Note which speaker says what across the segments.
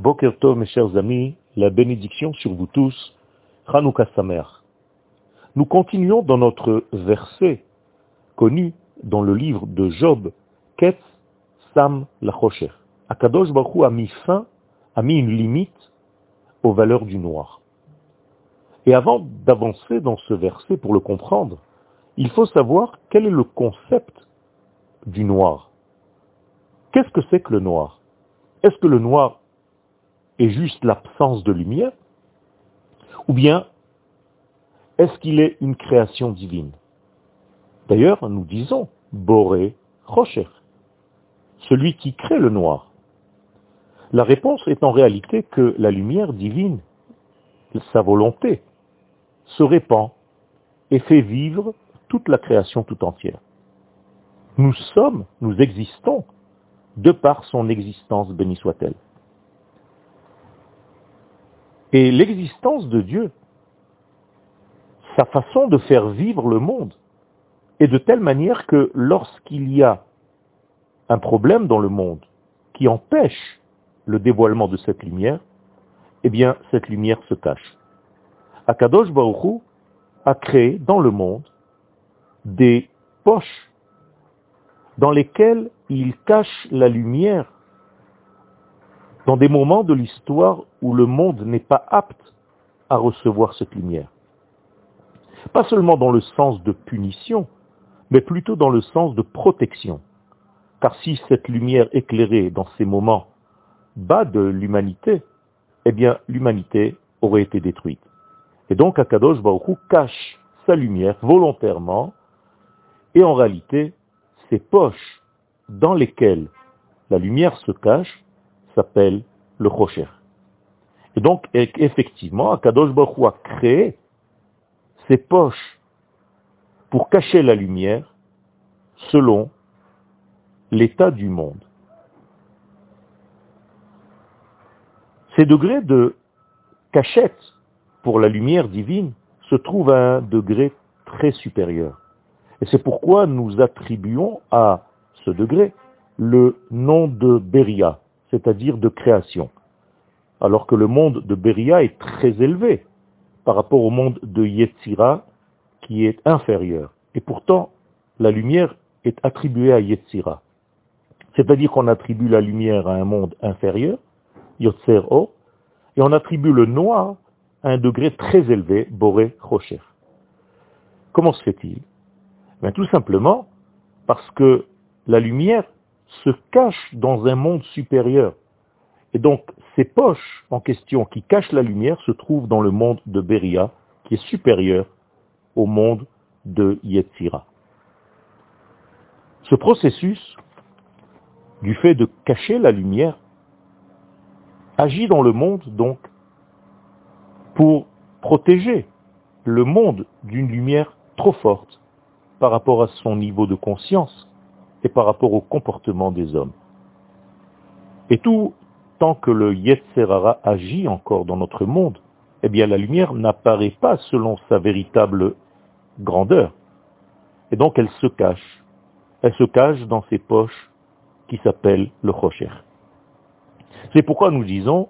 Speaker 1: Boker Tov, mes chers amis, la bénédiction sur vous tous, Chanukah Samer. Nous continuons dans notre verset connu dans le livre de Job, Ketz Sam Lachocher. Akadosh Baruch a mis fin, a mis une limite aux valeurs du noir. Et avant d'avancer dans ce verset pour le comprendre, il faut savoir quel est le concept du noir. Qu'est-ce que c'est que le noir? Est-ce que le noir est juste l'absence de lumière Ou bien est-ce qu'il est une création divine? D'ailleurs, nous disons Boré Rocher, celui qui crée le noir. La réponse est en réalité que la lumière divine, sa volonté, se répand et fait vivre toute la création tout entière. Nous sommes, nous existons, de par son existence, béni soit-elle. Et l'existence de Dieu, sa façon de faire vivre le monde, est de telle manière que lorsqu'il y a un problème dans le monde qui empêche le dévoilement de cette lumière, eh bien, cette lumière se cache. Akadosh Baruch a créé dans le monde des poches dans lesquelles il cache la lumière dans des moments de l'histoire où le monde n'est pas apte à recevoir cette lumière. Pas seulement dans le sens de punition, mais plutôt dans le sens de protection. Car si cette lumière éclairée dans ces moments bat de l'humanité, eh bien l'humanité aurait été détruite. Et donc Akadosh Baruch cache sa lumière volontairement, et en réalité, ces poches dans lesquelles la lumière se cache s'appellent le Rocher. Et donc, effectivement, Akadosh Baruch a créé ces poches pour cacher la lumière selon l'état du monde. Ces degrés de cachette pour la lumière divine se trouvent à un degré très supérieur. Et c'est pourquoi nous attribuons à ce degré le nom de Beria, c'est-à-dire de création. Alors que le monde de Beria est très élevé par rapport au monde de Yetzira qui est inférieur. Et pourtant, la lumière est attribuée à Yetzira. C'est-à-dire qu'on attribue la lumière à un monde inférieur, Yotzer O, et on attribue le noir à un degré très élevé, Boré Rocher. Comment se fait-il? Ben, Tout simplement parce que la lumière se cache dans un monde supérieur. Et donc, ces poches en question qui cachent la lumière se trouvent dans le monde de Beria, qui est supérieur au monde de Yetzira. Ce processus, du fait de cacher la lumière, agit dans le monde donc pour protéger le monde d'une lumière trop forte par rapport à son niveau de conscience et par rapport au comportement des hommes. Et tout tant que le Yetzerara agit encore dans notre monde, eh bien la lumière n'apparaît pas selon sa véritable grandeur. Et donc elle se cache. Elle se cache dans ses poches qui s'appellent le Rocher. C'est pourquoi nous disons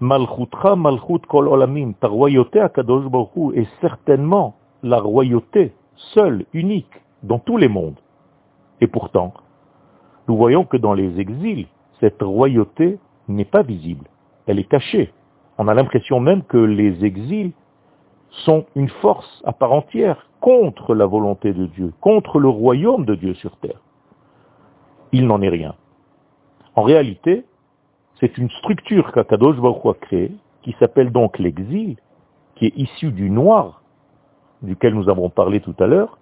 Speaker 1: Malchutra Malchut Kol Olamim, ta royauté à Kadosh est certainement la royauté seule, unique, dans tous les mondes. Et pourtant, nous voyons que dans les exils, cette royauté n'est pas visible, elle est cachée. On a l'impression même que les exils sont une force à part entière contre la volonté de Dieu, contre le royaume de Dieu sur terre. Il n'en est rien. En réalité, c'est une structure qu'Akadosh Baruch a créée, qui s'appelle donc l'exil, qui est issu du noir, duquel nous avons parlé tout à l'heure,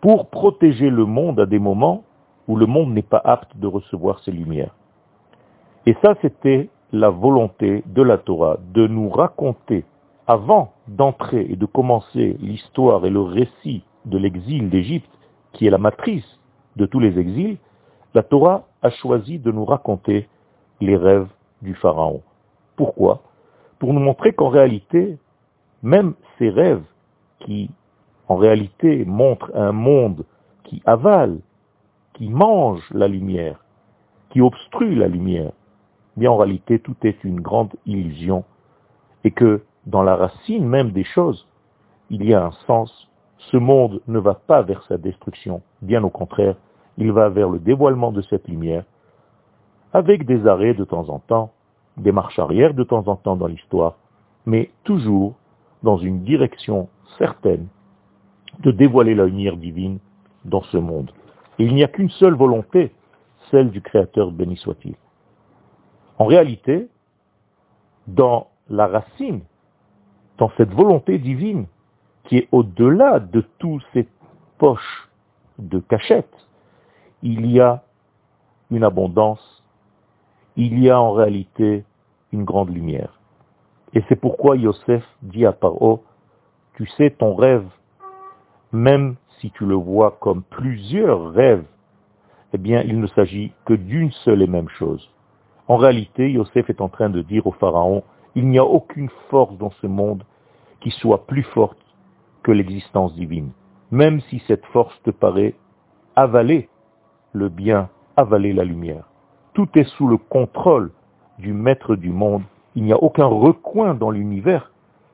Speaker 1: pour protéger le monde à des moments où le monde n'est pas apte de recevoir ses lumières. Et ça, c'était la volonté de la Torah, de nous raconter, avant d'entrer et de commencer l'histoire et le récit de l'exil d'Égypte, qui est la matrice de tous les exils, la Torah a choisi de nous raconter les rêves du Pharaon. Pourquoi? Pour nous montrer qu'en réalité, même ces rêves qui, en réalité, montrent un monde qui avale, qui mange la lumière, qui obstrue la lumière, bien en réalité tout est une grande illusion. Et que dans la racine même des choses, il y a un sens. Ce monde ne va pas vers sa destruction, bien au contraire, il va vers le dévoilement de cette lumière, avec des arrêts de temps en temps, des marches arrière de temps en temps dans l'histoire, mais toujours dans une direction certaine de dévoiler la lumière divine dans ce monde. Et il n'y a qu'une seule volonté, celle du Créateur béni soit-il. En réalité, dans la racine, dans cette volonté divine qui est au-delà de toutes ces poches de cachette, il y a une abondance, il y a en réalité une grande lumière. Et c'est pourquoi Yosef dit à Paro, tu sais ton rêve, même si tu le vois comme plusieurs rêves, eh bien il ne s'agit que d'une seule et même chose. En réalité, Yosef est en train de dire au Pharaon, il n'y a aucune force dans ce monde qui soit plus forte que l'existence divine. Même si cette force te paraît avaler le bien, avaler la lumière. Tout est sous le contrôle du maître du monde. Il n'y a aucun recoin dans l'univers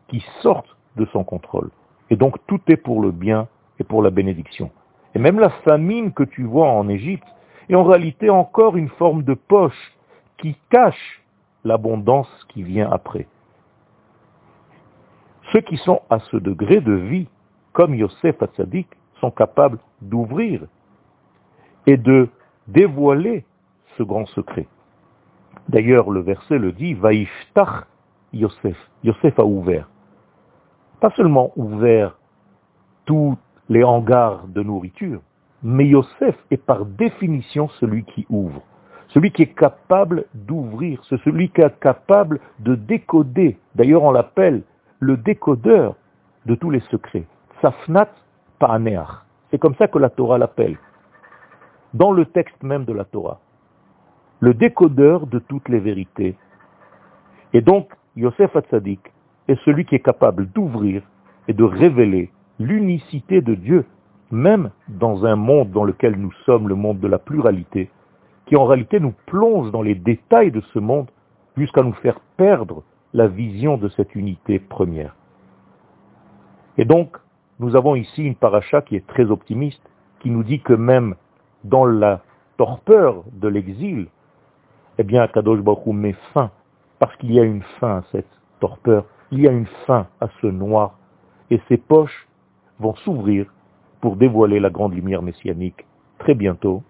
Speaker 1: qui sorte de son contrôle. Et donc tout est pour le bien et pour la bénédiction. Et même la famine que tu vois en Égypte est en réalité encore une forme de poche qui cache l'abondance qui vient après. Ceux qui sont à ce degré de vie, comme Yosef Hatzadik, sont capables d'ouvrir et de dévoiler ce grand secret. D'ailleurs, le verset le dit, Vaïftach Yosef. Yosef a ouvert. Pas seulement ouvert tous les hangars de nourriture, mais Yosef est par définition celui qui ouvre. Celui qui est capable d'ouvrir, c'est celui qui est capable de décoder. D'ailleurs, on l'appelle le décodeur de tous les secrets. Safnat Pa'aneach. C'est comme ça que la Torah l'appelle. Dans le texte même de la Torah. Le décodeur de toutes les vérités. Et donc, Yosef Hatzadik est celui qui est capable d'ouvrir et de révéler l'unicité de Dieu, même dans un monde dans lequel nous sommes, le monde de la pluralité, qui en réalité nous plonge dans les détails de ce monde jusqu'à nous faire perdre la vision de cette unité première. Et donc, nous avons ici une paracha qui est très optimiste, qui nous dit que même dans la torpeur de l'exil, eh bien, Kadosh Baruch met fin, parce qu'il y a une fin à cette torpeur, il y a une fin à ce noir, et ses poches vont s'ouvrir pour dévoiler la grande lumière messianique très bientôt.